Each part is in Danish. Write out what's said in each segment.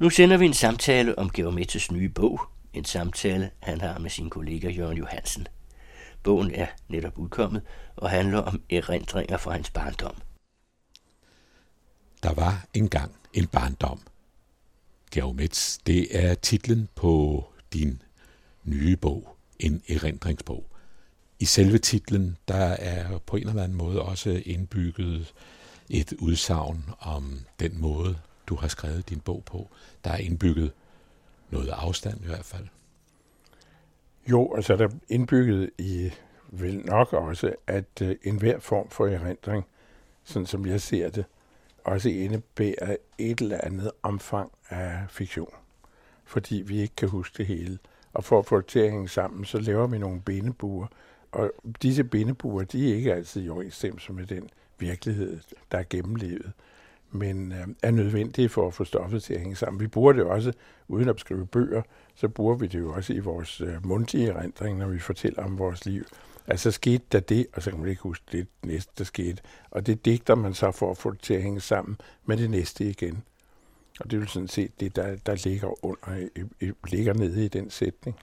Nu sender vi en samtale om Geomettes nye bog. En samtale, han har med sin kollega Jørgen Johansen. Bogen er netop udkommet og handler om erindringer fra hans barndom. Der var engang en barndom. Geomets, det er titlen på din nye bog, en erindringsbog. I selve titlen, der er på en eller anden måde også indbygget et udsagn om den måde, du har skrevet din bog på. Der er indbygget noget afstand i hvert fald. Jo, altså der er indbygget i vel nok også, at uh, enhver form for erindring, sådan som jeg ser det, også indebærer et eller andet omfang af fiktion. Fordi vi ikke kan huske det hele. Og for at få det til at hænge sammen, så laver vi nogle bindebuer. Og disse bindebuer, de er ikke altid i overensstemmelse med den virkelighed, der er gennemlevet men øh, er nødvendige for at få stoffet til at hænge sammen. Vi bruger det også, uden at skrive bøger, så bruger vi det jo også i vores øh, mundtige erindring, når vi fortæller om vores liv. Altså skete der det, og så kan man ikke huske det næste, der skete. Og det digter man så for at få det til at hænge sammen med det næste igen. Og det er jo sådan set det, der, der ligger, under, øh, øh, ligger nede i den sætning.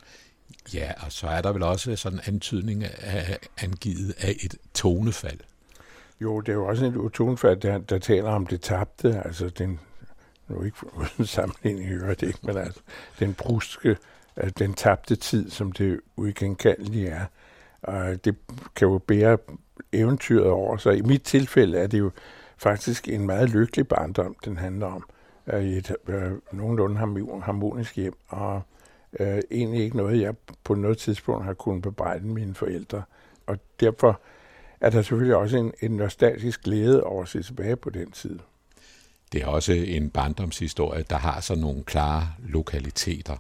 Ja, og så er der vel også sådan en antydning af, angivet af et tonefald. Jo, det er jo også en utonfald, der, der taler om det tabte, altså den, nu ikke uden sammenligning hører det ikke, men altså den bruske, øh, den tabte tid, som det uigenkaldelige er. Og det kan jo bære eventyret over sig. I mit tilfælde er det jo faktisk en meget lykkelig barndom, den handler om. Øh, I et øh, nogenlunde harmonisk hjem, og øh, egentlig ikke noget, jeg på noget tidspunkt har kunnet bebrejde mine forældre. Og derfor er der selvfølgelig også en, en nostalgisk glæde over at se tilbage på den tid. Det er også en barndomshistorie, der har så nogle klare lokaliteter.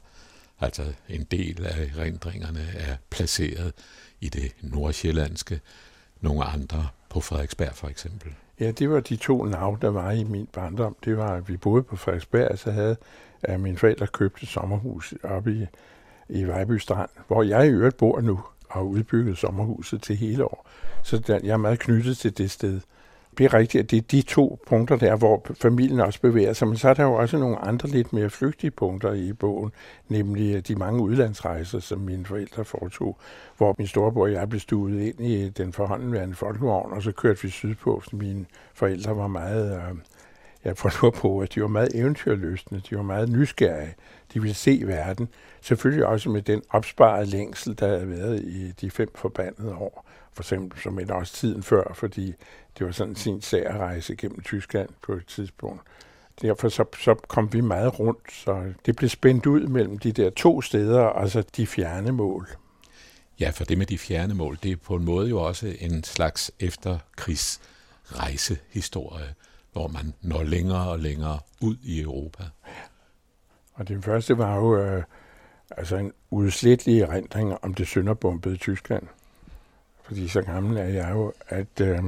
Altså en del af erindringerne er placeret i det nordsjællandske, nogle andre på Frederiksberg for eksempel. Ja, det var de to navne, der var i min barndom. Det var, at vi boede på Frederiksberg, så havde at mine forældre købt et sommerhus oppe i, i Vejby Strand, hvor jeg i øvrigt bor nu og udbygget sommerhuset til hele år. Så der, jeg er meget knyttet til det sted. Det er rigtigt, at det er de to punkter der, hvor familien også bevæger sig, men så er der jo også nogle andre lidt mere flygtige punkter i bogen, nemlig øh, de mange udlandsrejser, som mine forældre foretog, hvor min storebror og jeg blev stuet ind i den forhåndenværende folkevogn, og så kørte vi sydpå, fordi mine forældre var meget... Øh, jeg forstår på, at de var meget eventyrløsende, de var meget nysgerrige, de ville se verden. Selvfølgelig også med den opsparede længsel, der havde været i de fem forbandede år, for eksempel som et også tiden før, fordi det var sådan sin særrejse gennem Tyskland på et tidspunkt. Derfor så, så kom vi meget rundt, så det blev spændt ud mellem de der to steder, altså de fjerne mål. Ja, for det med de fjerne mål, det er på en måde jo også en slags efterkrigsrejsehistorie hvor man når længere og længere ud i Europa. Og den første var jo øh, altså en udslættelig erindring om det sønderbombede Tyskland. Fordi så gammel er jeg jo, at øh,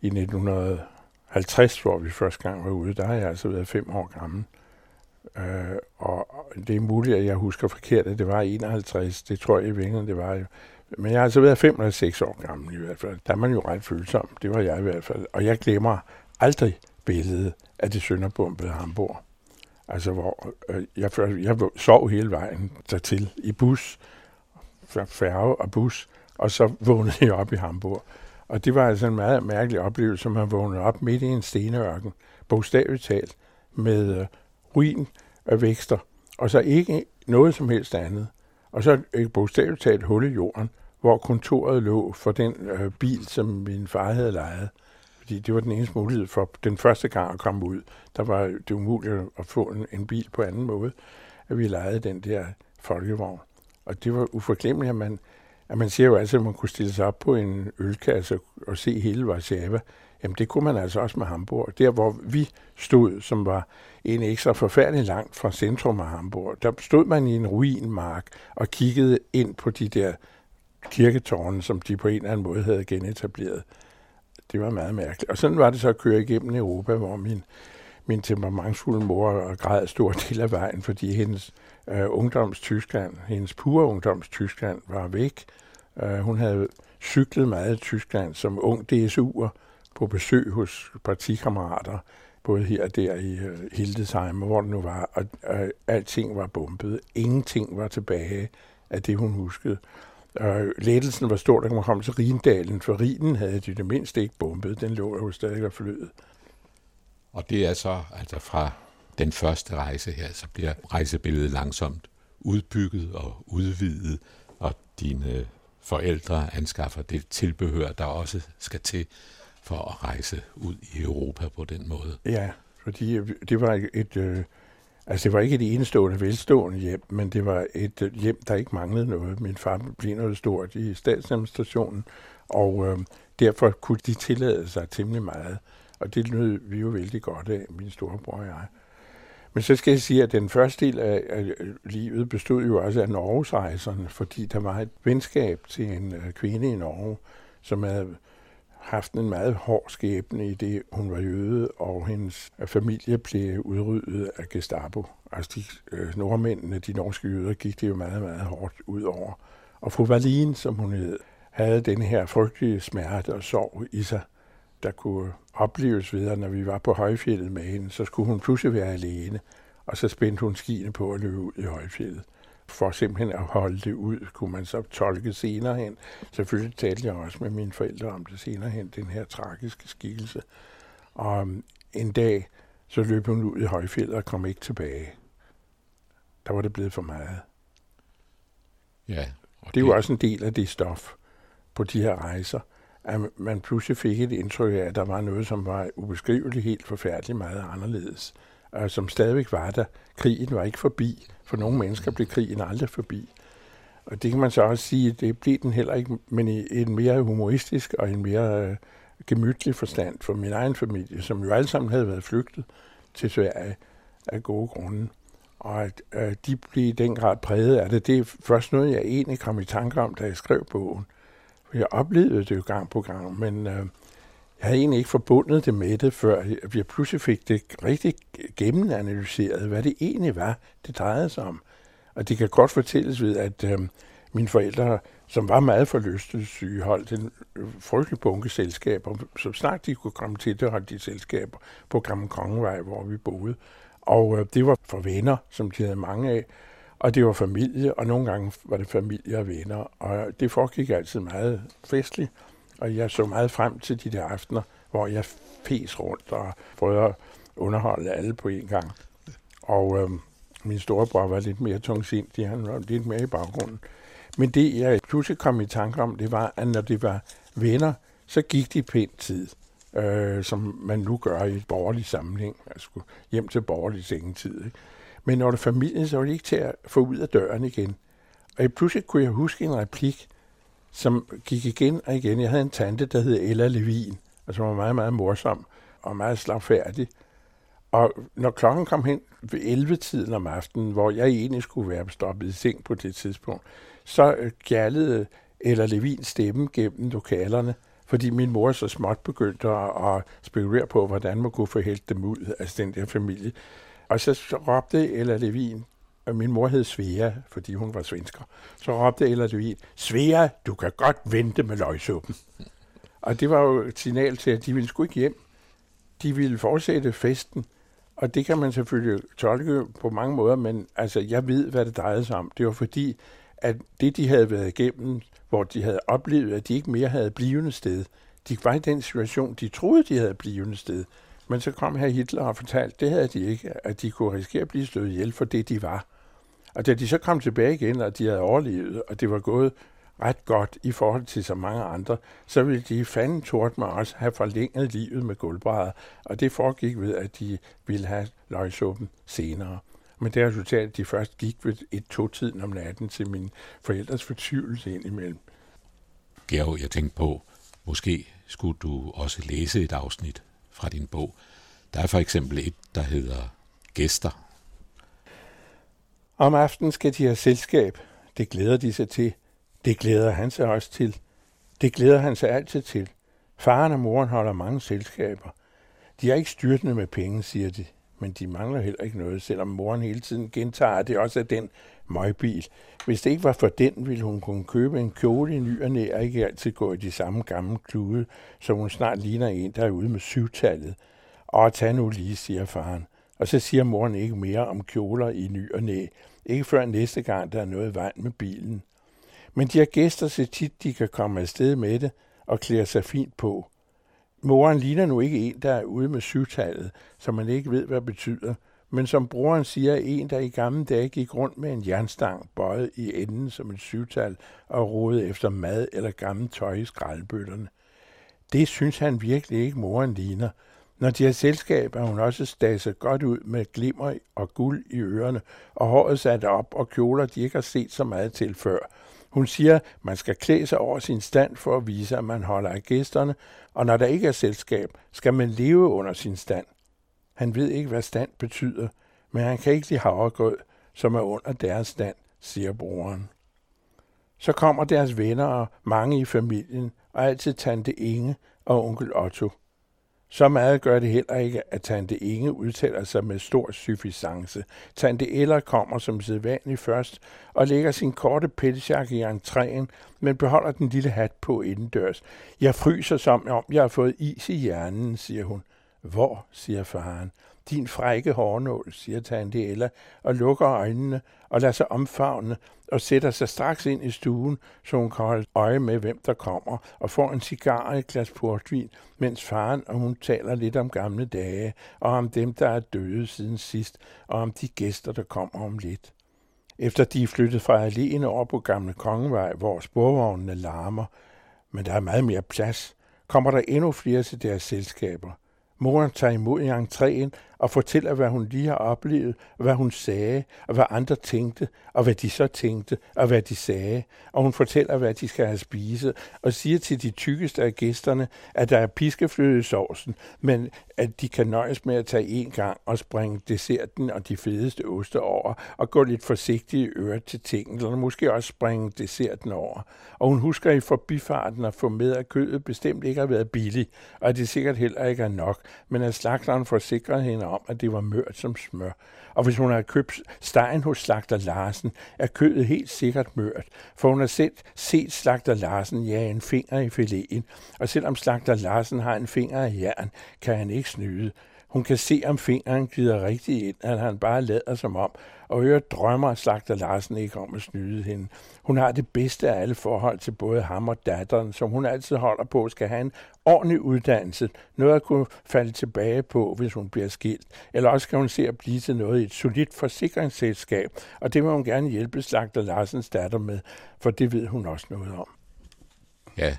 i 1950, hvor vi første gang var ude, der har jeg altså været fem år gammel. Øh, og det er muligt, at jeg husker forkert, at det var 51. Det tror jeg i virkeligheden, det var jo. Men jeg har altså været fem eller seks år gammel i hvert fald. Der er man jo ret følsom. Det var jeg i hvert fald. Og jeg glemmer aldrig billede af det sønderbombede Hamburg. Altså, hvor øh, jeg, jeg sov hele vejen dertil i bus, færge og bus, og så vågnede jeg op i Hamburg. Og det var altså en meget mærkelig oplevelse, som man vågnede op midt i en stenørken, bogstaveligt talt, med øh, ruin af vækster, og så ikke noget som helst andet. Og så et bogstaveligt talt hul i jorden, hvor kontoret lå for den øh, bil, som min far havde lejet fordi det var den eneste mulighed for den første gang at komme ud. Der var det umuligt at få en, en bil på anden måde, at vi lejede den der folkevogn. Og det var uforglemmeligt, at man, at man siger jo altid, at man kunne stille sig op på en ølkasse og se hele Warszawa. Jamen det kunne man altså også med Hamburg. Der hvor vi stod, som var en ikke så forfærdelig langt fra centrum af Hamburg, der stod man i en ruinmark og kiggede ind på de der kirketårne, som de på en eller anden måde havde genetableret det var meget mærkeligt. Og sådan var det så at køre igennem Europa, hvor min, min temperamentsfulde mor græd stor del af vejen, fordi hendes øh, ungdoms Tyskland, hendes pure ungdoms Tyskland var væk. Øh, hun havde cyklet meget i Tyskland som ung DSU'er på besøg hos partikammerater, både her og der i uh, Hildesheim, hvor det nu var, og uh, alting var bumpet. Ingenting var tilbage af det, hun huskede. Uh, lettelsen var stor, da man kom til Rindalen, for Riden havde de det mindste ikke bombet. Den lå jo stadig og flød. Og det er så altså fra den første rejse her, så bliver rejsebilledet langsomt udbygget og udvidet, og dine forældre anskaffer det tilbehør, der også skal til for at rejse ud i Europa på den måde. Ja, fordi det var et, øh, altså det var ikke et enestående, velstående hjem, men det var et øh, hjem, der ikke manglede noget. Min far blev noget stort i statsadministrationen, og øh, derfor kunne de tillade sig temmelig meget. Og det nød vi jo vældig godt af, min storebror og jeg. Men så skal jeg sige, at den første del af, af livet bestod jo også af Norgesrejserne, fordi der var et venskab til en øh, kvinde i Norge, som havde haft en meget hård skæbne i det, hun var jøde, og hendes familie blev udryddet af Gestapo. Altså de øh, nordmændene, de norske jøder, gik det jo meget, meget hårdt ud over. Og fru Valin, som hun hed, havde den her frygtelige smerte og sorg i sig, der kunne opleves videre, når vi var på højfjellet med hende, så skulle hun pludselig være alene, og så spændte hun skiene på at løbe ud i højfjellet. For simpelthen at holde det ud, kunne man så tolke senere hen. Selvfølgelig talte jeg også med mine forældre om det senere hen, den her tragiske skikkelse. Og um, en dag, så løb hun ud i højfjellet og kom ikke tilbage. Der var det blevet for meget. Ja. Og det er jo også en del af det stof på de her rejser – at man pludselig fik et indtryk af, at der var noget, som var ubeskriveligt helt forfærdeligt meget anderledes, øh, som stadigvæk var der. Krigen var ikke forbi. For nogle mennesker blev krigen aldrig forbi. Og det kan man så også sige, det blev den heller ikke, men i en mere humoristisk og en mere øh, gemytlig forstand for min egen familie, som jo alle sammen havde været flygtet til Sverige af gode grunde. Og at øh, de blev i den grad præget af det. Det er først noget, jeg egentlig kom i tanke om, da jeg skrev bogen. For Jeg oplevede det jo gang på gang, men øh, jeg havde egentlig ikke forbundet det med det, før jeg pludselig fik det rigtig gennemanalyseret, hvad det egentlig var, det drejede sig om. Og det kan godt fortælles ved, at øh, mine forældre, som var meget forlystelsessyge, holdt en øh, frygtelig bunke selskaber. Så snart de kunne komme til det, holdt de selskaber på Gamle Kongevej, hvor vi boede. Og øh, det var for venner, som de havde mange af. Og det var familie, og nogle gange var det familie og venner, og det foregik altid meget festligt. Og jeg så meget frem til de der aftener, hvor jeg fes rundt og prøvede at underholde alle på en gang. Og øh, min storebror var lidt mere tungsindig, han var lidt mere i baggrunden. Men det, jeg pludselig kom i tanke om, det var, at når det var venner, så gik de pænt tid, øh, som man nu gør i et borgerligt sammenhæng, altså hjem til borgerlig sengetid. Ikke? Men når det familien, så var det ikke til at få ud af døren igen. Og pludselig kunne jeg huske en replik, som gik igen og igen. Jeg havde en tante, der hed Ella Levin, og som var meget, meget morsom og meget slagfærdig. Og når klokken kom hen ved 11-tiden om aftenen, hvor jeg egentlig skulle være stoppet i seng på det tidspunkt, så øh, gallede gjaldede Ella Levins stemme gennem lokalerne, fordi min mor så småt begyndte at spekulere på, hvordan man kunne få hældt dem ud, altså den der familie. Og så råbte Ella Levin, og min mor hed Svea, fordi hun var svensker, så råbte Ella Levin, Svea, du kan godt vente med løgsuppen. Og det var jo et signal til, at de ville sgu ikke hjem. De ville fortsætte festen, og det kan man selvfølgelig tolke på mange måder, men altså, jeg ved, hvad det drejede sig om. Det var fordi, at det, de havde været igennem, hvor de havde oplevet, at de ikke mere havde blivende sted, de var i den situation, de troede, de havde blivende sted, men så kom her Hitler og fortalte, det havde de ikke, at de kunne risikere at blive slået ihjel for det, de var. Og da de så kom tilbage igen, og de havde overlevet, og det var gået ret godt i forhold til så mange andre, så ville de fanden tort med os have forlænget livet med gulvbrædder, og det foregik ved, at de ville have løgsuppen senere. Men det resulterede, at de først gik ved et to-tiden om natten til min forældres fortvivlelse indimellem. Georg, jeg tænkte på, måske skulle du også læse et afsnit fra din bog. Der er for eksempel et, der hedder Gæster. Om aftenen skal de have selskab. Det glæder de sig til. Det glæder han sig også til. Det glæder han sig altid til. Faren og moren holder mange selskaber. De er ikke styrtende med penge, siger de, men de mangler heller ikke noget, selvom moren hele tiden gentager, at det også er den møgbil. Hvis det ikke var for den, ville hun kunne købe en kjole i ny og næ, og ikke altid gå i de samme gamle klude, så hun snart ligner en, der er ude med syvtallet. Og tag nu lige, siger faren. Og så siger moren ikke mere om kjoler i ny og næ. Ikke før næste gang, der er noget vej med bilen. Men de har gæster så tit, de kan komme afsted med det og klæde sig fint på. Moren ligner nu ikke en, der er ude med syvtallet, som man ikke ved, hvad betyder, men som broren siger, en, der i gamle dage gik rundt med en jernstang bøjet i enden som et syvtal og rodede efter mad eller gammelt tøj i skraldbøtterne. Det synes han virkelig ikke, moren ligner. Når de har selskab, er hun også staset godt ud med glimmer og guld i ørerne, og håret sat op og kjoler, de ikke har set så meget til før. Hun siger, man skal klæde sig over sin stand for at vise, at man holder af gæsterne, og når der ikke er selskab, skal man leve under sin stand. Han ved ikke, hvad stand betyder, men han kan ikke lide havregrød, som er under deres stand, siger broren. Så kommer deres venner og mange i familien, og altid tante Inge og onkel Otto. Så meget gør det heller ikke, at tante Inge udtaler sig med stor suffisance. Tante Eller kommer som sædvanligt først og lægger sin korte pelsjakke i entréen, men beholder den lille hat på indendørs. Jeg fryser som om, jeg har fået is i hjernen, siger hun. Hvor, siger faren. Din frække hårnål, siger tante Ella, og lukker øjnene og lader sig omfavne og sætter sig straks ind i stuen, så hun kan holde øje med, hvem der kommer, og får en cigar og et glas portvin, mens faren og hun taler lidt om gamle dage, og om dem, der er døde siden sidst, og om de gæster, der kommer om lidt. Efter de er flyttet fra alene over på Gamle Kongevej, hvor sporvognene larmer, men der er meget mere plads, kommer der endnu flere til deres selskaber – Moren tager imod i entréen og fortæller, hvad hun lige har oplevet, hvad hun sagde, og hvad andre tænkte, og hvad de så tænkte, og hvad de sagde. Og hun fortæller, hvad de skal have spise, og siger til de tykkeste af gæsterne, at der er piskefløde i sovsen, men at de kan nøjes med at tage en gang og springe desserten og de fedeste oste over, og gå lidt forsigtigt i øret til tingene, eller måske også springe desserten over. Og hun husker i forbifarten at få med, at kødet bestemt ikke har været billigt, og at det sikkert heller ikke er nok, men at slagteren forsikrede hende om, at det var mørt som smør. Og hvis hun har købt stegen hos slagter Larsen, er kødet helt sikkert mørt, for hun har selv set slagter Larsen jage en finger i fileten, og selvom slagter Larsen har en finger af jern, kan han ikke snyde. Hun kan se, om fingeren glider rigtigt ind, at han bare lader som om, og øvrigt drømmer slagter Larsen ikke om at snyde hende. Hun har det bedste af alle forhold til både ham og datteren, som hun altid holder på skal have en ordentlig uddannelse, noget at kunne falde tilbage på, hvis hun bliver skilt. Eller også skal hun se at blive til noget i et solidt forsikringsselskab, og det vil hun gerne hjælpe slagter Larsens datter med, for det ved hun også noget om. Ja,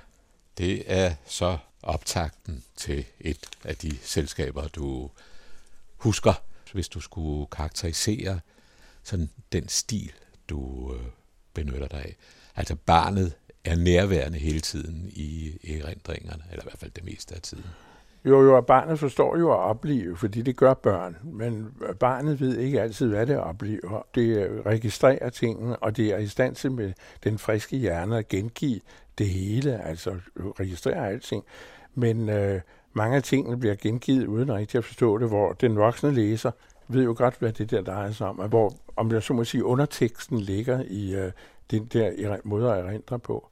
det er så optakten til et af de selskaber, du husker, hvis du skulle karakterisere sådan den stil, du øh, benytter dig af. Altså barnet er nærværende hele tiden i erindringerne, eller i hvert fald det meste af tiden. Jo, jo, og barnet forstår jo at opleve, fordi det gør børn, men barnet ved ikke altid, hvad det oplever. Det øh, registrerer tingene, og det er i stand til med den friske hjerne at gengive det hele, altså øh, registrere alting. Men øh, mange af tingene bliver gengivet uden rigtig at forstå det, hvor den voksne læser ved jo godt, hvad det der drejer sig om, hvor, om jeg så må sige, underteksten ligger i øh, den der måde at erindre på.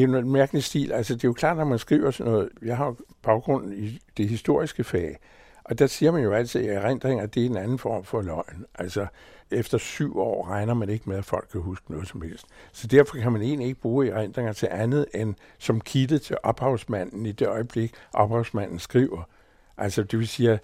Det er jo en mærkelig stil. Altså, det er jo klart, når man skriver sådan noget, jeg har baggrund i det historiske fag, og der siger man jo altid, at erindring, er det er en anden form for løgn. Altså, efter syv år regner man ikke med, at folk kan huske noget som helst. Så derfor kan man egentlig ikke bruge erindringer til andet end som kilde til ophavsmanden i det øjeblik, ophavsmanden skriver. Altså, det vil sige, at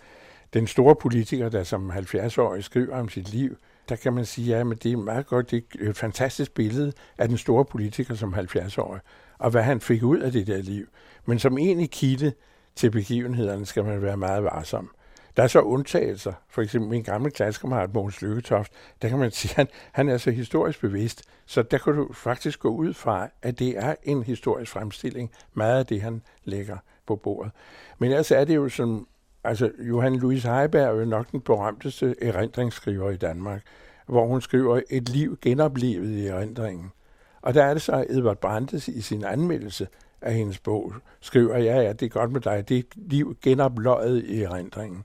den store politiker, der som 70-årig skriver om sit liv, der kan man sige, ja, men det er meget godt, det er et fantastisk billede af den store politiker som 70-årig, og hvad han fik ud af det der liv. Men som egentlig kilde til begivenhederne skal man være meget varsom. Der er så undtagelser. For eksempel min gamle klassekammerat Mogens Lykketoft, der kan man sige, at han, han er så historisk bevidst, så der kan du faktisk gå ud fra, at det er en historisk fremstilling, meget af det, han lægger på bordet. Men altså er det jo som, altså Johan Louis Heiberg er jo nok den berømteste erindringsskriver i Danmark, hvor hun skriver et liv genoplevet i erindringen. Og der er det så, at Edvard Brandes i sin anmeldelse af hendes bog skriver, ja, ja, det er godt med dig, det er liv genopløjet i erindringen.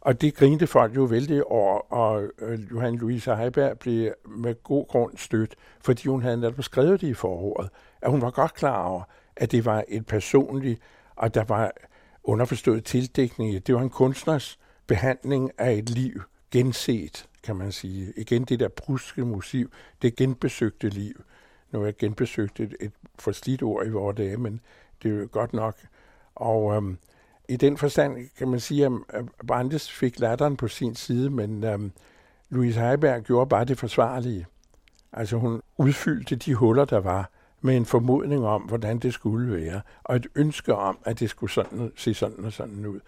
Og det grinte folk jo vældig over, og øh, Johan Louise Heiberg blev med god grund stødt, fordi hun havde netop skrevet det i forordet, at hun var godt klar over, at det var et personligt, og der var underforstået tildækning. Det var en kunstners behandling af et liv genset, kan man sige. Igen det der bruske motiv, det genbesøgte liv. Nu har jeg genbesøgt et, et forslidt ord i vores dage, men det er jo godt nok. Og øhm, i den forstand kan man sige, at Brandes fik latteren på sin side, men øhm, Louise Heiberg gjorde bare det forsvarlige. Altså hun udfyldte de huller, der var, med en formodning om, hvordan det skulle være, og et ønske om, at det skulle sådan, se sådan og sådan ud.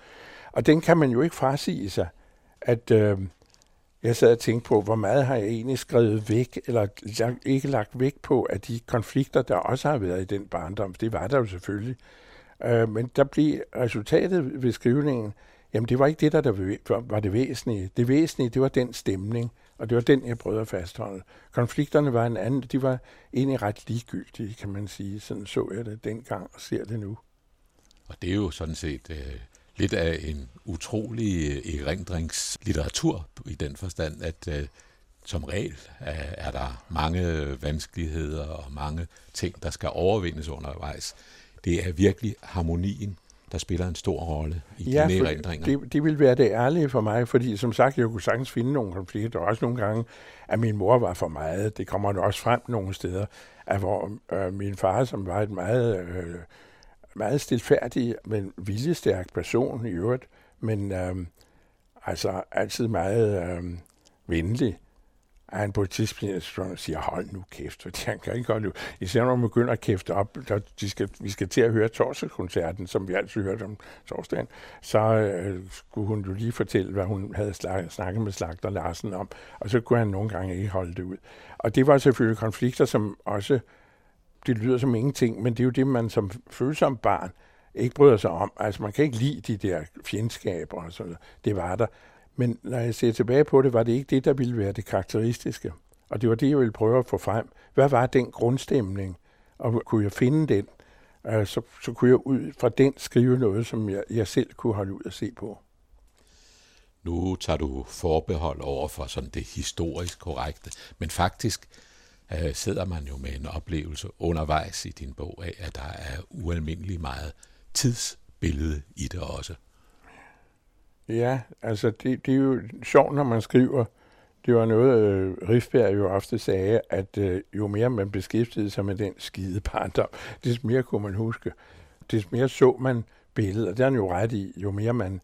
Og den kan man jo ikke frasige sig, at øh, jeg sad og tænkte på, hvor meget har jeg egentlig skrevet væk, eller ikke lagt væk på, at de konflikter, der også har været i den barndom, det var der jo selvfølgelig. Øh, men der blev resultatet ved skrivningen, jamen det var ikke det, der, der var det væsentlige. Det væsentlige, det var den stemning, og det var den, jeg prøvede at fastholde. Konflikterne var en anden, de var egentlig ret ligegyldige, kan man sige. Sådan så jeg det dengang og ser det nu. Og det er jo sådan set øh, lidt af en utrolig øh, erindringslitteratur i den forstand, at øh, som regel er, er der mange vanskeligheder og mange ting, der skal overvindes undervejs. Det er virkelig harmonien, der spiller en stor rolle i ja, dine erindringer. Det, det vil være det ærlige for mig, fordi som sagt, jeg kunne sagtens finde nogle konflikter, og også nogle gange, at min mor var for meget. Det kommer også frem nogle steder, at hvor øh, min far, som var et meget, øh, meget stilfærdig, men viljestærk person i øvrigt, men øh, altså altid meget øh, venlig, Og han på et tidspunkt siger, hold nu kæft, fordi han kan ikke holde ud. Især når man begynder at kæfte op, der, de skal, vi skal til at høre torsdagskoncerten, som vi altid hørte om torsdagen, så øh, skulle hun jo lige fortælle, hvad hun havde snakket med Slagter Larsen om, og så kunne han nogle gange ikke holde det ud. Og det var selvfølgelig konflikter, som også, det lyder som ingenting, men det er jo det, man som følsom barn ikke bryder sig om. Altså man kan ikke lide de der fjendskaber og sådan Det var der. Men når jeg ser tilbage på det, var det ikke det, der ville være det karakteristiske. Og det var det, jeg ville prøve at få frem. Hvad var den grundstemning? Og kunne jeg finde den, øh, så, så kunne jeg ud fra den skrive noget, som jeg, jeg selv kunne holde ud at se på. Nu tager du forbehold over for sådan det historisk korrekte, men faktisk øh, sidder man jo med en oplevelse undervejs i din bog af, at der er ualmindelig meget tidsbillede i det også. Ja, altså det, det er jo sjovt, når man skriver. Det var noget, øh, Rifbjerg jo ofte sagde, at øh, jo mere man beskæftigede sig med den skide barndom, desto mere kunne man huske. Desto mere så man billeder. Det er han jo ret i. Jo mere man øh,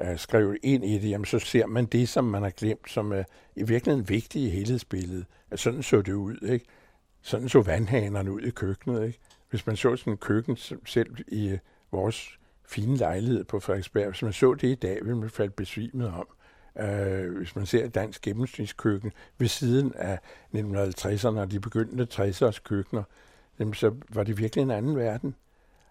Øh, skrevet ind i det, jamen, så ser man det, som man har glemt, som er i virkeligheden vigtigt i helhedsbilledet. At sådan så det ud, ikke? Sådan så vandhanerne ud i køkkenet, ikke? Hvis man så sådan en køkken selv i øh, vores fine lejlighed på Frederiksberg. Hvis man så det i dag, ville man falde besvimet om. Uh, hvis man ser et dansk gennemsnitskøkken ved siden af 1950'erne og de begyndende 60'ers køkkener, jamen, så var det virkelig en anden verden.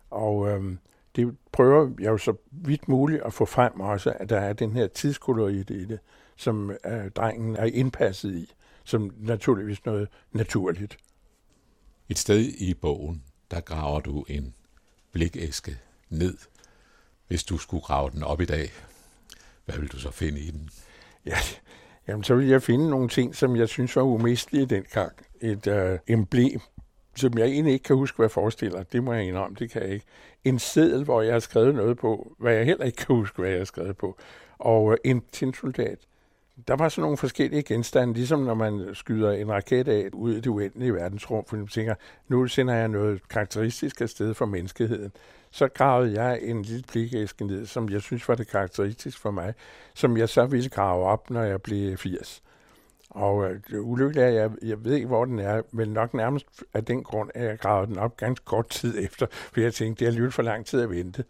Og uh, det prøver jeg jo så vidt muligt at få frem også, at der er den her tidskolori i det, som uh, drengen er indpasset i, som naturligvis noget naturligt. Et sted i bogen, der graver du en blikæske ned hvis du skulle grave den op i dag, hvad vil du så finde i den? Ja, jamen så vil jeg finde nogle ting, som jeg synes var umistelige dengang. Et øh, emblem, som jeg egentlig ikke kan huske, hvad jeg forestiller. Det må jeg indrømme, det kan jeg ikke. En seddel, hvor jeg har skrevet noget på, hvad jeg heller ikke kan huske, hvad jeg har skrevet på. Og øh, en tinsoldat. Der var sådan nogle forskellige genstande, ligesom når man skyder en raket af ud i det uendelige verdensrum, for man tænker, nu sender jeg noget karakteristisk afsted for menneskeheden så gravede jeg en lille plikæske ned, som jeg synes var det karakteristisk for mig, som jeg så ville grave op, når jeg blev 80. Og øh, det ulykkelige er, jeg, jeg ved ikke, hvor den er, men nok nærmest af den grund, at jeg gravede den op ganske kort tid efter, for jeg tænkte, det er lidt for lang tid at vente.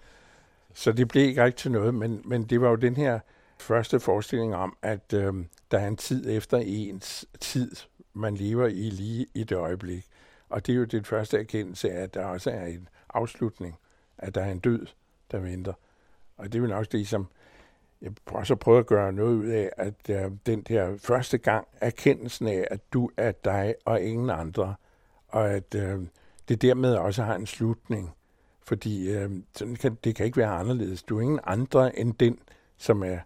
Så det blev ikke rigtig til noget, men, men det var jo den her første forestilling om, at øh, der er en tid efter ens tid, man lever i lige i det øjeblik. Og det er jo det første erkendelse af, at der også er en afslutning at der er en død, der venter. Og det er jo nok det, som jeg også prøve at gøre noget ud af, at øh, den der første gang erkendelsen af, at du er dig og ingen andre, og at øh, det dermed også har en slutning. Fordi uh, sådan kan, det kan ikke være anderledes. Du er ingen andre end den, som er,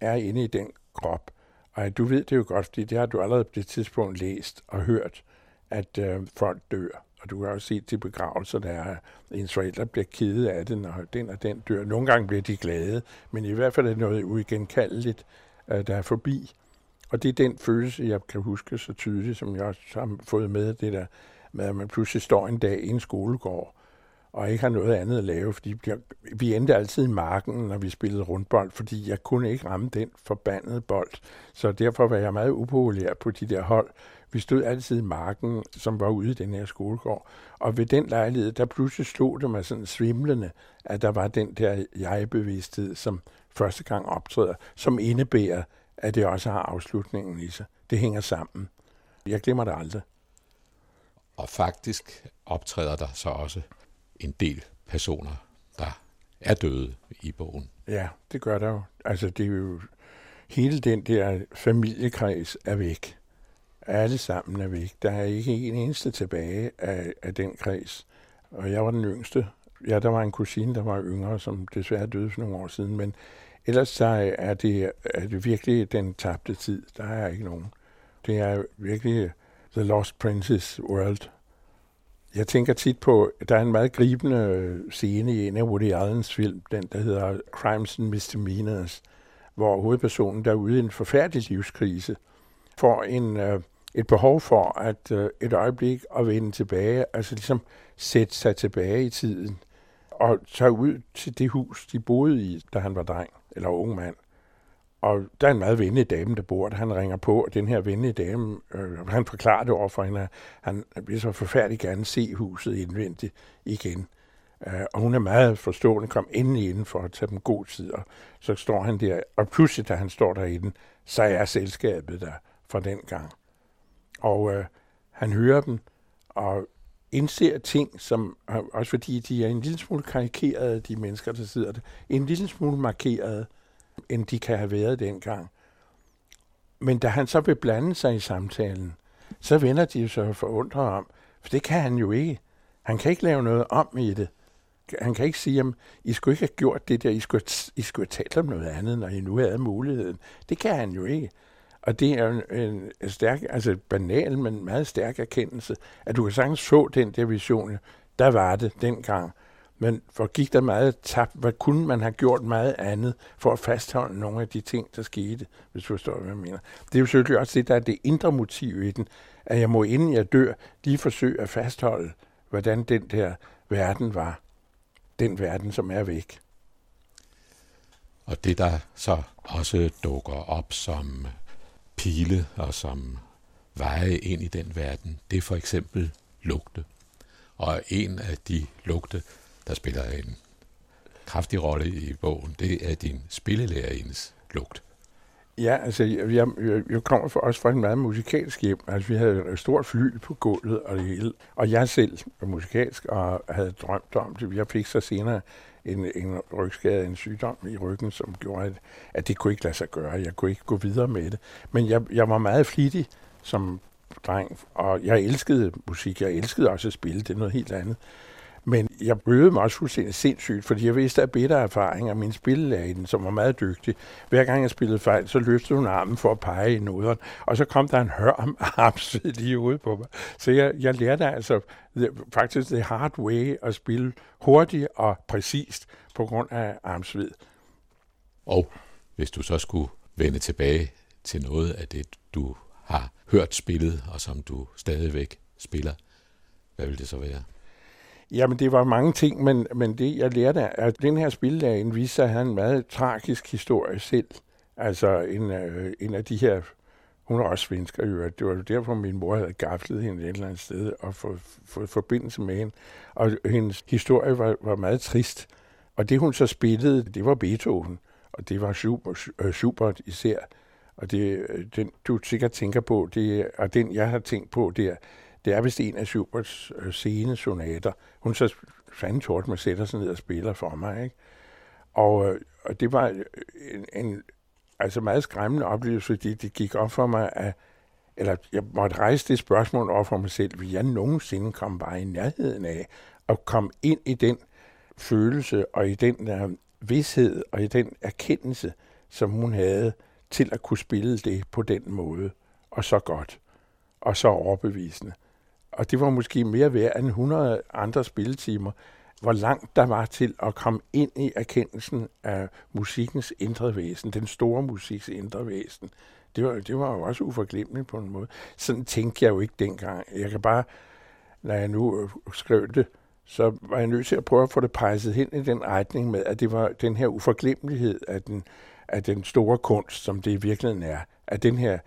er inde i den krop. Og du ved det jo godt, fordi det har du allerede på det tidspunkt læst og hørt, at folk dør, og du kan også se til begravelser, der er, ens forældre bliver kede af det, når den og den dør. Nogle gange bliver de glade, men i hvert fald er det noget uigenkaldeligt, øh, der er forbi. Og det er den følelse, jeg kan huske så tydeligt, som jeg også har fået med, det der med, at man pludselig står en dag i en skolegård, og ikke har noget andet at lave, fordi vi endte altid i marken, når vi spillede rundbold, fordi jeg kunne ikke ramme den forbandede bold. Så derfor var jeg meget upopulær på de der hold. Vi stod altid i marken, som var ude i den her skolegård. Og ved den lejlighed, der pludselig stod det mig sådan svimlende, at der var den der jeg-bevidsthed, som første gang optræder, som indebærer, at det også har afslutningen i sig. Det hænger sammen. Jeg glemmer det aldrig. Og faktisk optræder der så også en del personer, der er døde i bogen. Ja, det gør der jo. Altså, det er jo hele den der familiekreds er væk. Alle sammen er væk. Der er ikke en eneste tilbage af, af den kreds. Og jeg var den yngste. Ja, der var en kusine, der var yngre, som desværre døde for nogle år siden, men ellers så er det, er det virkelig den tabte tid. Der er ikke nogen. Det er virkelig The Lost Princess World. Jeg tænker tit på, der er en meget gribende scene i en af Woody Allens film, den der hedder Crimes and Misdemeanors, hvor hovedpersonen, der er ude i en forfærdelig livskrise, får en, øh, et behov for at øh, et øjeblik at vende tilbage, altså ligesom sætte sig tilbage i tiden, og tage ud til det hus, de boede i, da han var dreng, eller ung mand. Og der er en meget venlig dame, der bor der. Han ringer på, og den her venlige dame, øh, han forklarer det over for hende, han vil så forfærdeligt gerne se huset indvendigt igen. Øh, og hun er meget forstående, kom endelig inden for at tage dem god tid, og så står han der, og pludselig, da han står derinde, så er selskabet der fra den gang. Og øh, han hører dem, og indser ting, som, øh, også fordi de er en lille smule karikerede, de mennesker, der sidder der, en lille smule markerede, end de kan have været dengang. Men da han så vil blande sig i samtalen, så vender de sig forundret om, for det kan han jo ikke. Han kan ikke lave noget om i det. Han kan ikke sige, at I skulle ikke have gjort det der, I skulle, I skulle have talt om noget andet, når I nu havde muligheden. Det kan han jo ikke. Og det er en, en stærk, altså banal, men meget stærk erkendelse, at du kan sagtens få den der vision. Der var det dengang. Men hvor gik der meget tabt? Hvad kunne man have gjort meget andet for at fastholde nogle af de ting, der skete, hvis du forstår, hvad jeg mener? Det er jo selvfølgelig også det, der er det indre motiv i den, at jeg må, inden jeg dør, lige forsøge at fastholde, hvordan den der verden var. Den verden, som er væk. Og det, der så også dukker op som pile og som veje ind i den verden, det er for eksempel lugte. Og en af de lugte, der spiller en kraftig rolle i bogen, det er din spillelærerindes lugt. Ja, altså, jeg, jeg, jeg kommer for, også fra en meget musikalsk hjem. Altså, vi havde et stort fly på gulvet og det hele. Og jeg selv var musikalsk og havde drømt om det. Jeg fik så senere en, en rygskade, en sygdom i ryggen, som gjorde, at, at det kunne ikke lade sig gøre. Jeg kunne ikke gå videre med det. Men jeg, jeg var meget flittig som dreng, og jeg elskede musik. Jeg elskede også at spille. Det er noget helt andet. Men jeg bøvede mig også fuldstændig sindssygt, fordi jeg vidste af bedre erfaring af min den, som var meget dygtig. Hver gang jeg spillede fejl, så løftede hun armen for at pege i noderen, og så kom der en hørm armsved lige ude på mig. Så jeg, jeg lærte altså faktisk det hard way at spille hurtigt og præcist på grund af armsved. Og hvis du så skulle vende tilbage til noget af det, du har hørt spillet, og som du stadigvæk spiller, hvad vil det så være? Jamen, det var mange ting, men, men det, jeg lærte, er, at den her spilledagen viste sig at have en meget tragisk historie selv. Altså, en, øh, en af de her hun er også svensker, jo. Det var derfor, min mor havde gaflet hende et eller andet sted og fået, få, forbindelse med hende. Og hendes historie var, var meget trist. Og det, hun så spillede, det var Beethoven. Og det var super, øh, Schubert især. Og det, øh, den, du sikkert tænker på, det, og den, jeg har tænkt på, det er, det er vist en af Schuberts øh, sene sonater. Hun så fanden tort med sætter sig ned og spiller for mig, ikke? Og, øh, og det var øh, en, en altså meget skræmmende oplevelse, fordi det gik op for mig, at eller jeg måtte rejse det spørgsmål over for mig selv, vil jeg nogensinde komme bare i nærheden af at komme ind i den følelse og i den der vidshed og i den erkendelse, som hun havde til at kunne spille det på den måde, og så godt, og så overbevisende og det var måske mere værd end 100 andre spilletimer, hvor langt der var til at komme ind i erkendelsen af musikkens indre væsen, den store musiks indre væsen. Det var, det var jo også uforglemmeligt på en måde. Sådan tænkte jeg jo ikke dengang. Jeg kan bare, når jeg nu øh, skrev det, så var jeg nødt til at prøve at få det presset hen i den retning med, at det var den her uforglemmelighed af den, af den store kunst, som det i virkeligheden er. At den her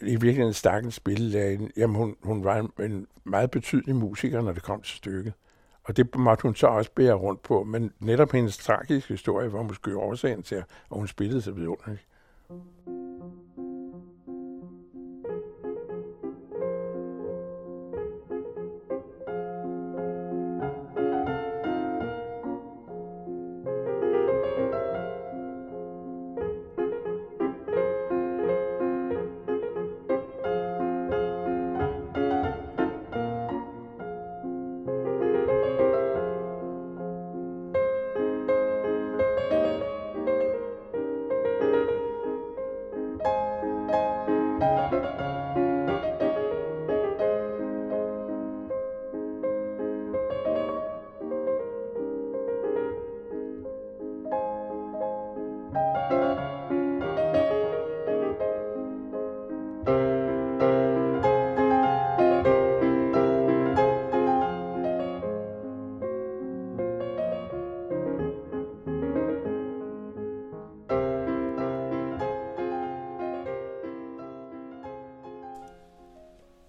i virkeligheden stakkens spillelæge, jamen hun, hun var en, en meget betydelig musiker, når det kom til stykket. Og det måtte hun så også bære rundt på, men netop hendes tragiske historie var måske årsagen til, at hun spillede så vidunderligt.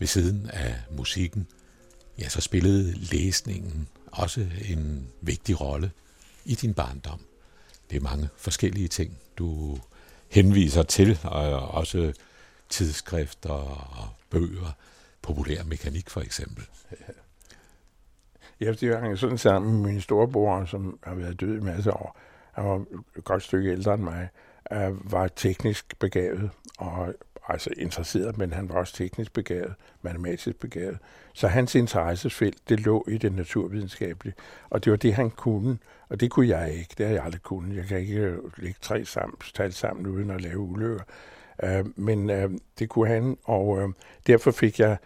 Ved siden af musikken, ja, så spillede læsningen også en vigtig rolle i din barndom. Det er mange forskellige ting, du henviser til, og også tidsskrifter og bøger, populær mekanik for eksempel. Ja, det hang sådan sammen med min storebror, som har været død i masser af år. Han var et godt stykke ældre end mig, var teknisk begavet, og altså interesseret, men han var også teknisk begavet, matematisk begavet. Så hans interessefelt, det lå i det naturvidenskabelige, og det var det, han kunne, og det kunne jeg ikke. Det har jeg aldrig kunnet. Jeg kan ikke lægge tre sammen, tal sammen uden at lave ulykker. Øh, men øh, det kunne han, og øh, derfor fik jeg,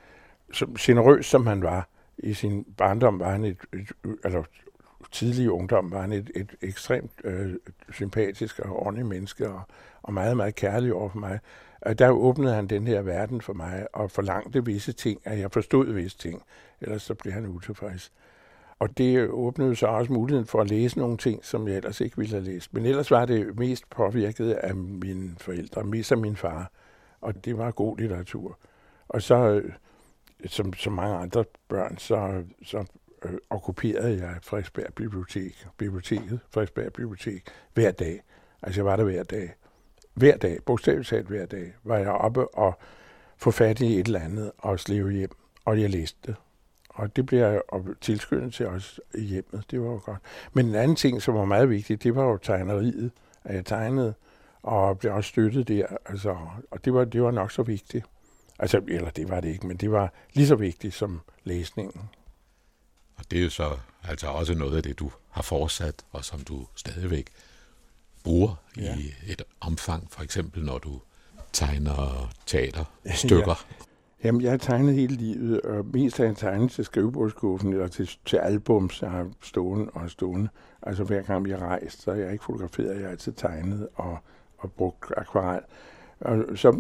som generøs som han var, i sin barndom var han et, et, eller tidlige ungdom var han et, et ekstremt øh, sympatisk og ordentligt menneske, og, og meget, meget kærlig over for mig. Og der åbnede han den her verden for mig, og forlangte visse ting, at jeg forstod visse ting. Ellers så blev han utilfreds. Og det åbnede så også muligheden for at læse nogle ting, som jeg ellers ikke ville have læst. Men ellers var det mest påvirket af mine forældre, mest af min far. Og det var god litteratur. Og så, øh, som, som mange andre børn, så, så øh, okkuperede jeg Frederiksberg Bibliotek, biblioteket, Frederiksberg Bibliotek, hver dag. Altså jeg var der hver dag hver dag, bogstaveligt talt hver dag, var jeg oppe og få fat i et eller andet og slæve hjem, og jeg læste det. Og det bliver jeg tilskyndet til også i hjemmet. Det var jo godt. Men en anden ting, som var meget vigtig, det var jo tegneriet, at jeg tegnede, og blev også støttet der. Altså, og det var, det var nok så vigtigt. Altså, eller det var det ikke, men det var lige så vigtigt som læsningen. Og det er jo så altså også noget af det, du har fortsat, og som du stadigvæk bruger ja. i et omfang, for eksempel når du tegner teaterstykker? Ja. Jamen, jeg har tegnet hele livet, og mest har jeg tegnet til skrivebordskuffen eller til, til albums, jeg har stående og stående. Altså hver gang jeg rejst, så har jeg ikke fotograferet, jeg har altid tegnet og, og brugt akvarel. Og så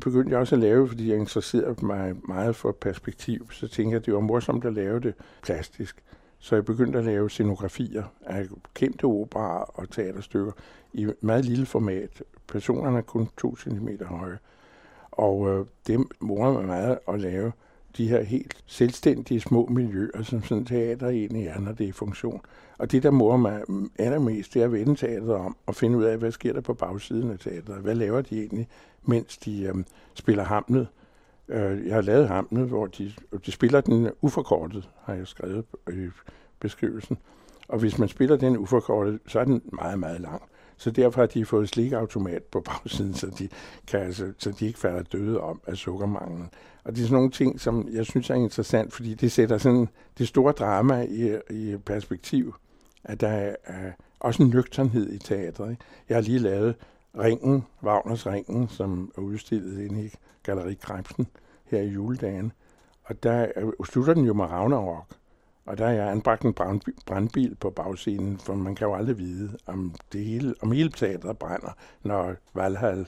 begyndte jeg også at lave, fordi jeg interesserede mig meget for perspektiv. Så tænkte jeg, at det var morsomt at lave det plastisk. Så jeg begyndte at lave scenografier af kendte operaer og teaterstykker i meget lille format. Personerne er kun 2 cm høje. Og øh, det morer mig meget at lave de her helt selvstændige små miljøer, som sådan teater egentlig er, når det er i funktion. Og det, der morer mig allermest, det er at vende teateret om og finde ud af, hvad sker der på bagsiden af teateret. Hvad laver de egentlig, mens de øh, spiller Hamlet? Øh, jeg har lavet Hamlet, hvor de, de spiller den uforkortet, har jeg skrevet i beskrivelsen. Og hvis man spiller den uforkortet, så er den meget, meget lang. Så derfor har de fået slikautomat på bagsiden, så de, kan, altså, så de ikke falder døde om af sukkermanglen. Og det er sådan nogle ting, som jeg synes er interessant, fordi det sætter sådan det store drama i, i perspektiv, at der er, er også en nøgternhed i teatret. Ikke? Jeg har lige lavet Ringen, Wagners Ringen, som er udstillet inde i Galeri Krebsen her i juledagen. Og der slutter den jo med Ragnarok. Og der er jeg anbragt en brandbil på bagscenen, for man kan jo aldrig vide, om, det hele, om hele teatret brænder, når Valhall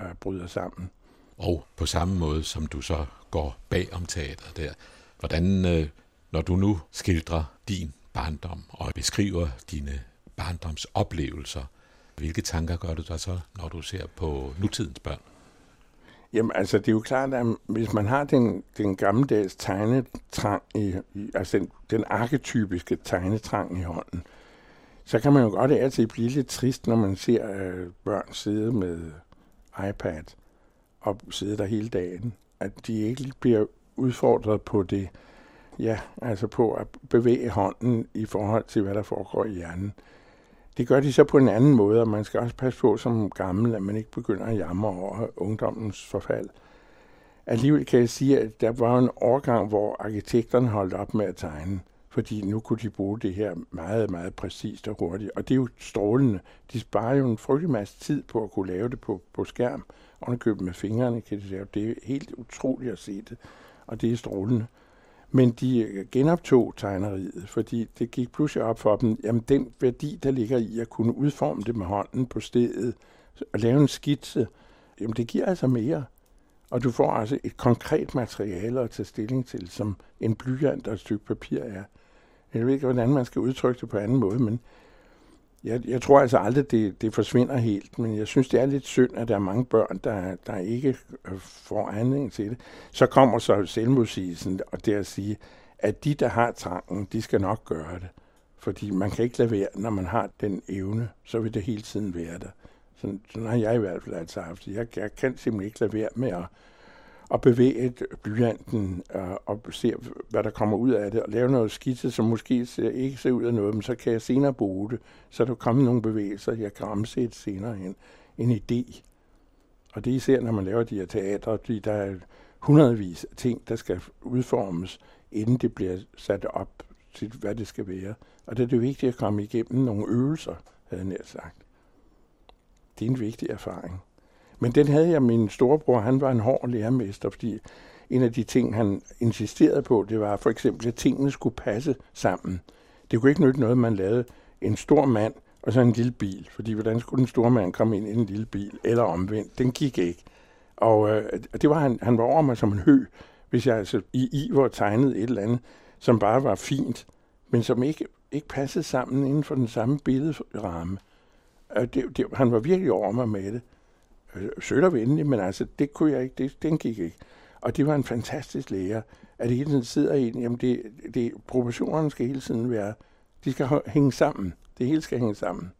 øh, bryder sammen. Og på samme måde, som du så går bag om teatret der, hvordan, øh, når du nu skildrer din barndom og beskriver dine barndomsoplevelser, hvilke tanker gør du dig så, når du ser på nutidens børn? Jamen, altså, det er jo klart, at hvis man har den, den gammeldags tegnetrang, i, i, altså den, den arketypiske tegnetrang i hånden, så kan man jo godt altid blive lidt trist, når man ser øh, børn sidde med iPad og sidde der hele dagen. At de ikke bliver udfordret på det, ja, altså på at bevæge hånden i forhold til, hvad der foregår i hjernen. Det gør de så på en anden måde, og man skal også passe på som gammel, at man ikke begynder at jamre over ungdommens forfald. Alligevel kan jeg sige, at der var en overgang, hvor arkitekterne holdt op med at tegne, fordi nu kunne de bruge det her meget, meget præcist og hurtigt. Og det er jo strålende. De sparer jo en frygtelig masse tid på at kunne lave det på, på skærm. Underkøbet med fingrene kan de lave. Det er helt utroligt at se det, og det er strålende. Men de øh, genoptog tegneriet, fordi det gik pludselig op for dem, jamen den værdi, der ligger i at kunne udforme det med hånden på stedet, og lave en skitse, jamen det giver altså mere. Og du får altså et konkret materiale at tage stilling til, som en blyant og et stykke papir er. Jeg ved ikke, hvordan man skal udtrykke det på anden måde, men jeg, jeg tror altså aldrig, det, det forsvinder helt, men jeg synes, det er lidt synd, at der er mange børn, der, der ikke øh, får anledning til det. Så kommer så selvmodsigelsen, og det at sige, at de, der har trangen, de skal nok gøre det. Fordi man kan ikke lade være, når man har den evne, så vil det hele tiden være der. Sådan, sådan har jeg i hvert fald altså haft. Jeg, jeg kan simpelthen ikke lade være med at at bevæge blyanten øh, og se, hvad der kommer ud af det, og lave noget skitse, som måske ser, ikke ser ud af noget, men så kan jeg senere bruge det. Så der kommer nogle bevægelser, jeg kan omsætte senere hen. En idé. Og det er især, når man laver de her teatre, fordi der er hundredvis af ting, der skal udformes, inden det bliver sat op til, hvad det skal være. Og det er det vigtigt at komme igennem nogle øvelser, havde jeg sagt. Det er en vigtig erfaring. Men den havde jeg, min storebror, han var en hård lærermester, fordi en af de ting, han insisterede på, det var for eksempel, at tingene skulle passe sammen. Det kunne ikke nytte noget, man lavede en stor mand og så en lille bil, fordi hvordan skulle den store mand komme ind i en lille bil, eller omvendt, den gik ikke. Og øh, det var han, han var over mig som en hø, hvis jeg altså i Iver tegnede et eller andet, som bare var fint, men som ikke, ikke passede sammen inden for den samme billedramme. Det, det, han var virkelig over mig med det sødt og venlig, men altså, det kunne jeg ikke, det, den gik ikke. Og det var en fantastisk lærer, at det hele tiden sidder i den, jamen det, det, proportionerne skal hele tiden være, de skal hænge sammen. Det hele skal hænge sammen.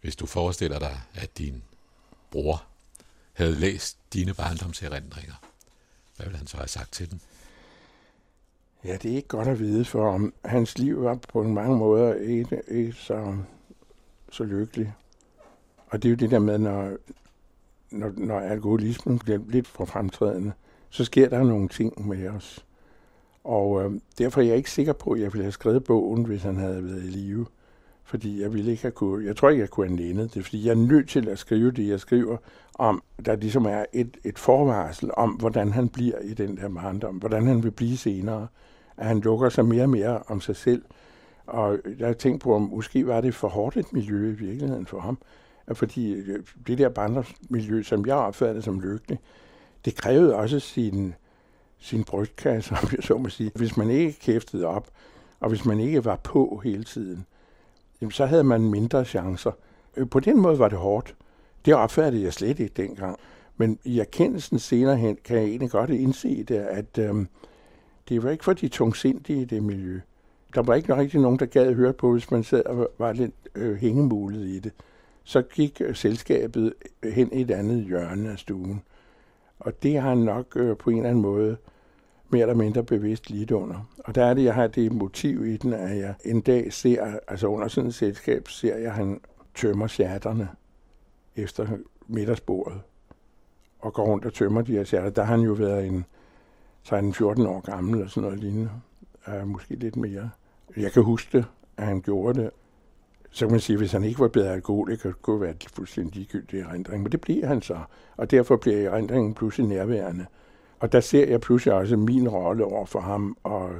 Hvis du forestiller dig, at din bror havde læst dine barndomserindringer, hvad ville han så have sagt til den? Ja, det er ikke godt at vide, for om hans liv var på en mange måder ikke, ikke så, så lykkelig. Og det er jo det der med, når, når, når alkoholismen bliver lidt for fremtrædende, så sker der nogle ting med os. Og øh, derfor er jeg ikke sikker på, at jeg ville have skrevet bogen, hvis han havde været i live. Fordi jeg ville ikke have kunne, jeg tror ikke, jeg kunne have nænet det, fordi jeg er nødt til at skrive det, jeg skriver om, der ligesom er et, et forvarsel om, hvordan han bliver i den der barndom, hvordan han vil blive senere, at han lukker sig mere og mere om sig selv. Og jeg har tænkt på, om måske var det for hårdt et miljø i virkeligheden for ham, fordi øh, det der barndomsmiljø, som jeg opfattede som lykkelig, det krævede også sin, sin brystkasse, om jeg så må sige. Hvis man ikke kæftede op, og hvis man ikke var på hele tiden, så havde man mindre chancer. Øh, på den måde var det hårdt. Det opfattede jeg slet ikke dengang. Men i erkendelsen senere hen kan jeg egentlig godt indse det, at øhm, det var ikke for de tungsindige i det miljø. Der var ikke rigtig nogen, der gad høre på, hvis man sad og var lidt øh, hængemulet i det så gik øh, selskabet hen i et andet hjørne af stuen. Og det har han nok øh, på en eller anden måde mere eller mindre bevidst lidt under. Og der er det, jeg har det motiv i den, at jeg en dag ser, altså under sådan et selskab, ser jeg, at han tømmer sjatterne efter middagsbordet og går rundt og tømmer de her sjatter. Der har han jo været en 13-14 år gammel eller sådan noget lignende. Uh, måske lidt mere. Jeg kan huske det, at han gjorde det, så kan man sige, at hvis han ikke var blevet alkoholiker, kunne det være fuldstændig ligegyldig erindring. Men det bliver han så, og derfor bliver erindringen pludselig nærværende. Og der ser jeg pludselig også min rolle over for ham, og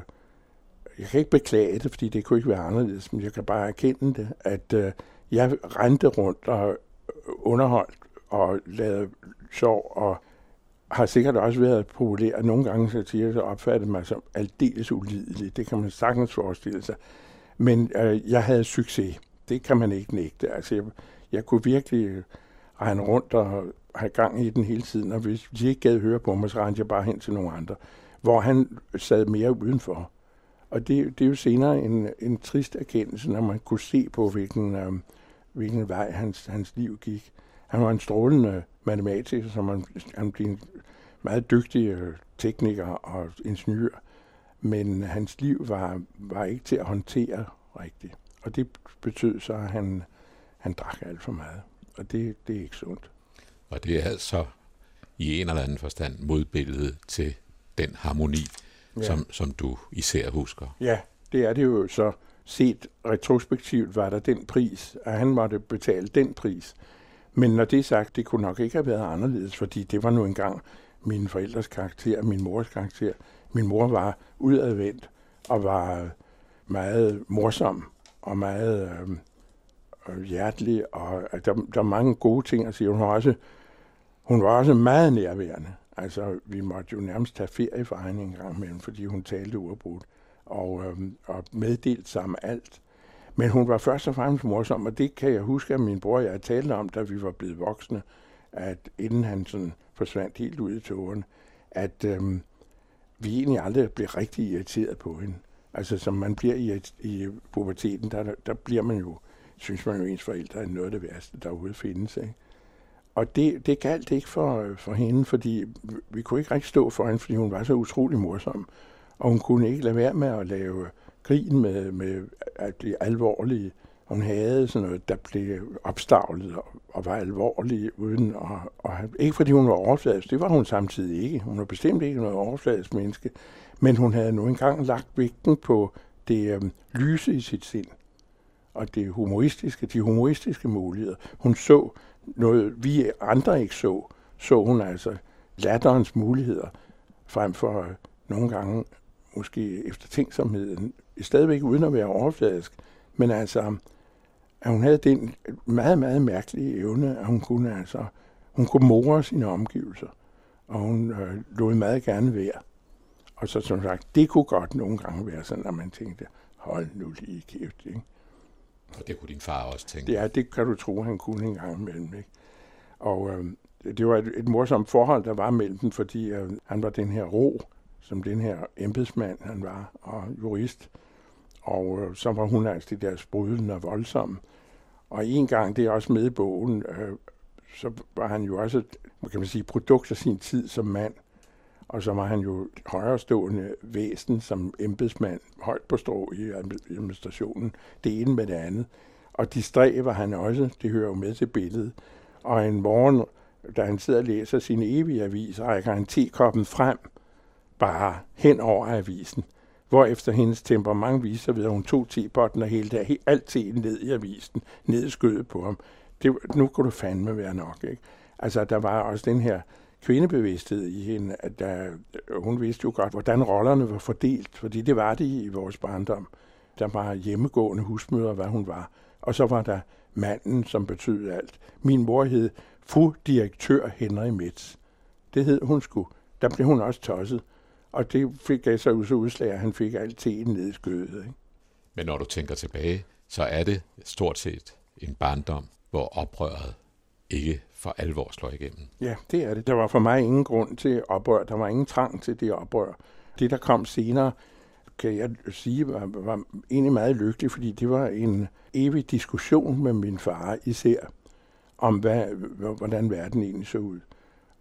jeg kan ikke beklage det, fordi det kunne ikke være anderledes, men jeg kan bare erkende det, at øh, jeg rendte rundt og underholdt og lavede sjov, og har sikkert også været populær. Nogle gange så siger jeg, så opfattede mig som aldeles ulidelig. Det kan man sagtens forestille sig. Men øh, jeg havde succes. Det kan man ikke nægte. Altså, jeg, jeg kunne virkelig regne rundt og have gang i den hele tiden, og hvis de ikke gad høre på mig, så rendte jeg bare hen til nogle andre, hvor han sad mere udenfor. Og det, det er jo senere en, en trist erkendelse, når man kunne se på, hvilken, øh, hvilken vej hans, hans liv gik. Han var en strålende matematiker, som han, han blev en meget dygtig øh, tekniker og ingeniør, men hans liv var, var ikke til at håndtere rigtigt. Og det betød så, at han, han drak alt for meget. Og det, det er ikke sundt. Og det er altså i en eller anden forstand modbilledet til den harmoni, ja. som, som du især husker. Ja, det er det jo så. Set retrospektivt var der den pris, at han måtte betale den pris. Men når det er sagt, det kunne nok ikke have været anderledes, fordi det var nu engang mine forældres karakter, min mors karakter. Min mor var udadvendt og var meget morsom og meget øhm, øh, hjertelig, og der, der er mange gode ting at sige. Hun var også, hun var også meget nærværende. Altså, vi måtte jo nærmest tage ferie for hende en gang imellem, fordi hun talte uafbrudt og, øh, og meddelt sammen alt. Men hun var først og fremmest morsom, og det kan jeg huske, at min bror og jeg talte om, da vi var blevet voksne, at inden han sådan forsvandt helt ud i tågen, at øh, vi egentlig aldrig blev rigtig irriteret på hende. Altså som man bliver i, i puberteten, der, der bliver man jo, synes man jo, ens forældre er noget af det værste, der overhovedet findes. Ikke? Og det, det galt ikke for, for hende, fordi vi kunne ikke rigtig stå for hende, fordi hun var så utrolig morsom. Og hun kunne ikke lade være med at lave grin med, med at blive alvorlige. Hun havde sådan noget, der blev opstavlet og, og var alvorlig, uden at, og, ikke fordi hun var overfladisk, det var hun samtidig ikke. Hun var bestemt ikke noget overfladisk menneske, men hun havde nu engang lagt vægten på det øhm, lyse i sit sind, og det humoristiske, de humoristiske muligheder. Hun så noget, vi andre ikke så, så hun altså latterens muligheder, frem for øh, nogle gange måske eftertænksomheden, stadigvæk uden at være overfladisk, men altså, at hun havde den meget, meget mærkelige evne, at hun kunne altså, hun kunne more sine omgivelser, og hun øh, lod meget gerne være. Og så som sagt, det kunne godt nogle gange være sådan, at man tænkte, hold nu lige kæft, ikke? Og det kunne din far også tænke? Ja, det kan du tro, han kunne en gang imellem, ikke? Og øh, det var et, et morsomt forhold, der var mellem dem, fordi øh, han var den her ro, som den her embedsmand han var, og jurist. Og øh, så var hun altså det der sprudlende og voldsomme. Og en gang, det er også med i bogen, øh, så var han jo også, kan man sige, produkt af sin tid som mand. Og så var han jo højrestående væsen som embedsmand, højt på strå i administrationen, det ene med det andet. Og distræ var han også, det hører jo med til billedet. Og en morgen, da han sidder og læser sin evige avis, rækker han tekoppen frem, bare hen over avisen efter hendes temperament viser ved, at hun tog tepotten og hele alt teen ned i avisen, ned i skødet på ham. Det, nu kunne du fandme være nok, ikke? Altså, der var også den her kvindebevidsthed i hende, at der, hun vidste jo godt, hvordan rollerne var fordelt, fordi det var det i vores barndom. Der var hjemmegående husmøder, hvad hun var. Og så var der manden, som betød alt. Min mor hed fru direktør Henry Metz. Det hed hun sgu. Der blev hun også tosset. Og det fik gav sig så udslag, at han fik alt ned i skødet. Ikke? Men når du tænker tilbage, så er det stort set en barndom, hvor oprøret ikke for alvor slår igennem. Ja, det er det. Der var for mig ingen grund til oprør. Der var ingen trang til det oprør. Det, der kom senere, kan jeg sige, var, var egentlig meget lykkelig, fordi det var en evig diskussion med min far især, om hvad, hvordan verden egentlig så ud.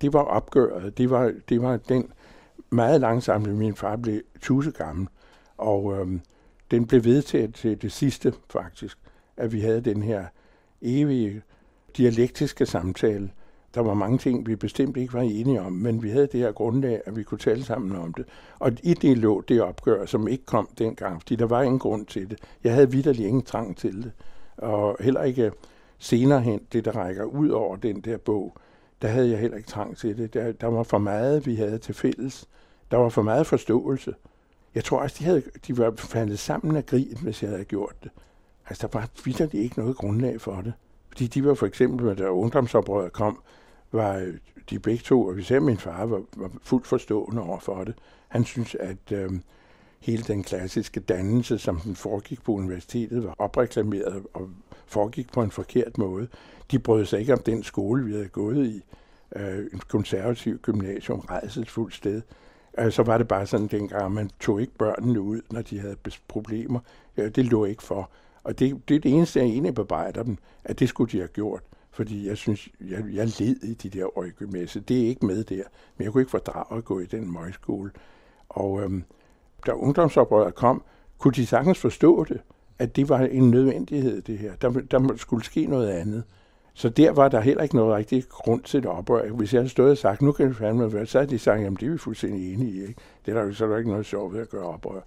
Det var opgøret. Det var, det var den meget langsomt, min far blev tusse gammel, og øhm, den blev vedtaget til det sidste faktisk, at vi havde den her evige dialektiske samtale. Der var mange ting, vi bestemt ikke var enige om, men vi havde det her grundlag, at vi kunne tale sammen om det. Og i det lå det opgør, som ikke kom dengang, fordi der var ingen grund til det. Jeg havde vidderlig ingen trang til det. Og heller ikke senere hen, det der rækker ud over den der bog, der havde jeg heller ikke trang til det. Der, der var for meget, vi havde til fælles. Der var for meget forståelse. Jeg tror også, de, havde, de var faldet sammen af grin, hvis jeg havde gjort det. Altså, der var vidderligt ikke noget grundlag for det. Fordi de var for eksempel, da ungdomsoprøret kom, var øh, de begge to, og især min far, var, var fuldt forstående over for det. Han synes, at øh, hele den klassiske dannelse, som den foregik på universitetet, var opreklameret og foregik på en forkert måde. De brød sig ikke om den skole, vi havde gået i, øh, en konservativ gymnasium, rejselsfuldt sted. Så var det bare sådan dengang, man tog ikke børnene ud, når de havde problemer. Øh, det lå ikke for. Og det, det er det eneste, jeg egentlig bebrejder dem, at det skulle de have gjort. Fordi jeg synes, jeg, jeg led i de der år i. Det er ikke med der. Men jeg kunne ikke fordrage at gå i den møgskole. Og øhm, da ungdomsoprøret kom, kunne de sagtens forstå det, at det var en nødvendighed, det her. Der, der skulle ske noget andet. Så der var der heller ikke noget rigtig grund til det oprør. Hvis jeg havde stået og sagt, nu kan det fandme være, så havde de sagt, jamen det er vi fuldstændig enige i. Ikke? Det er der, så er der ikke noget sjovt ved at gøre oprør.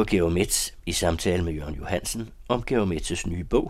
Var Georg Metz i samtale med Jørgen Johansen. Om Georg Metz's nye bog,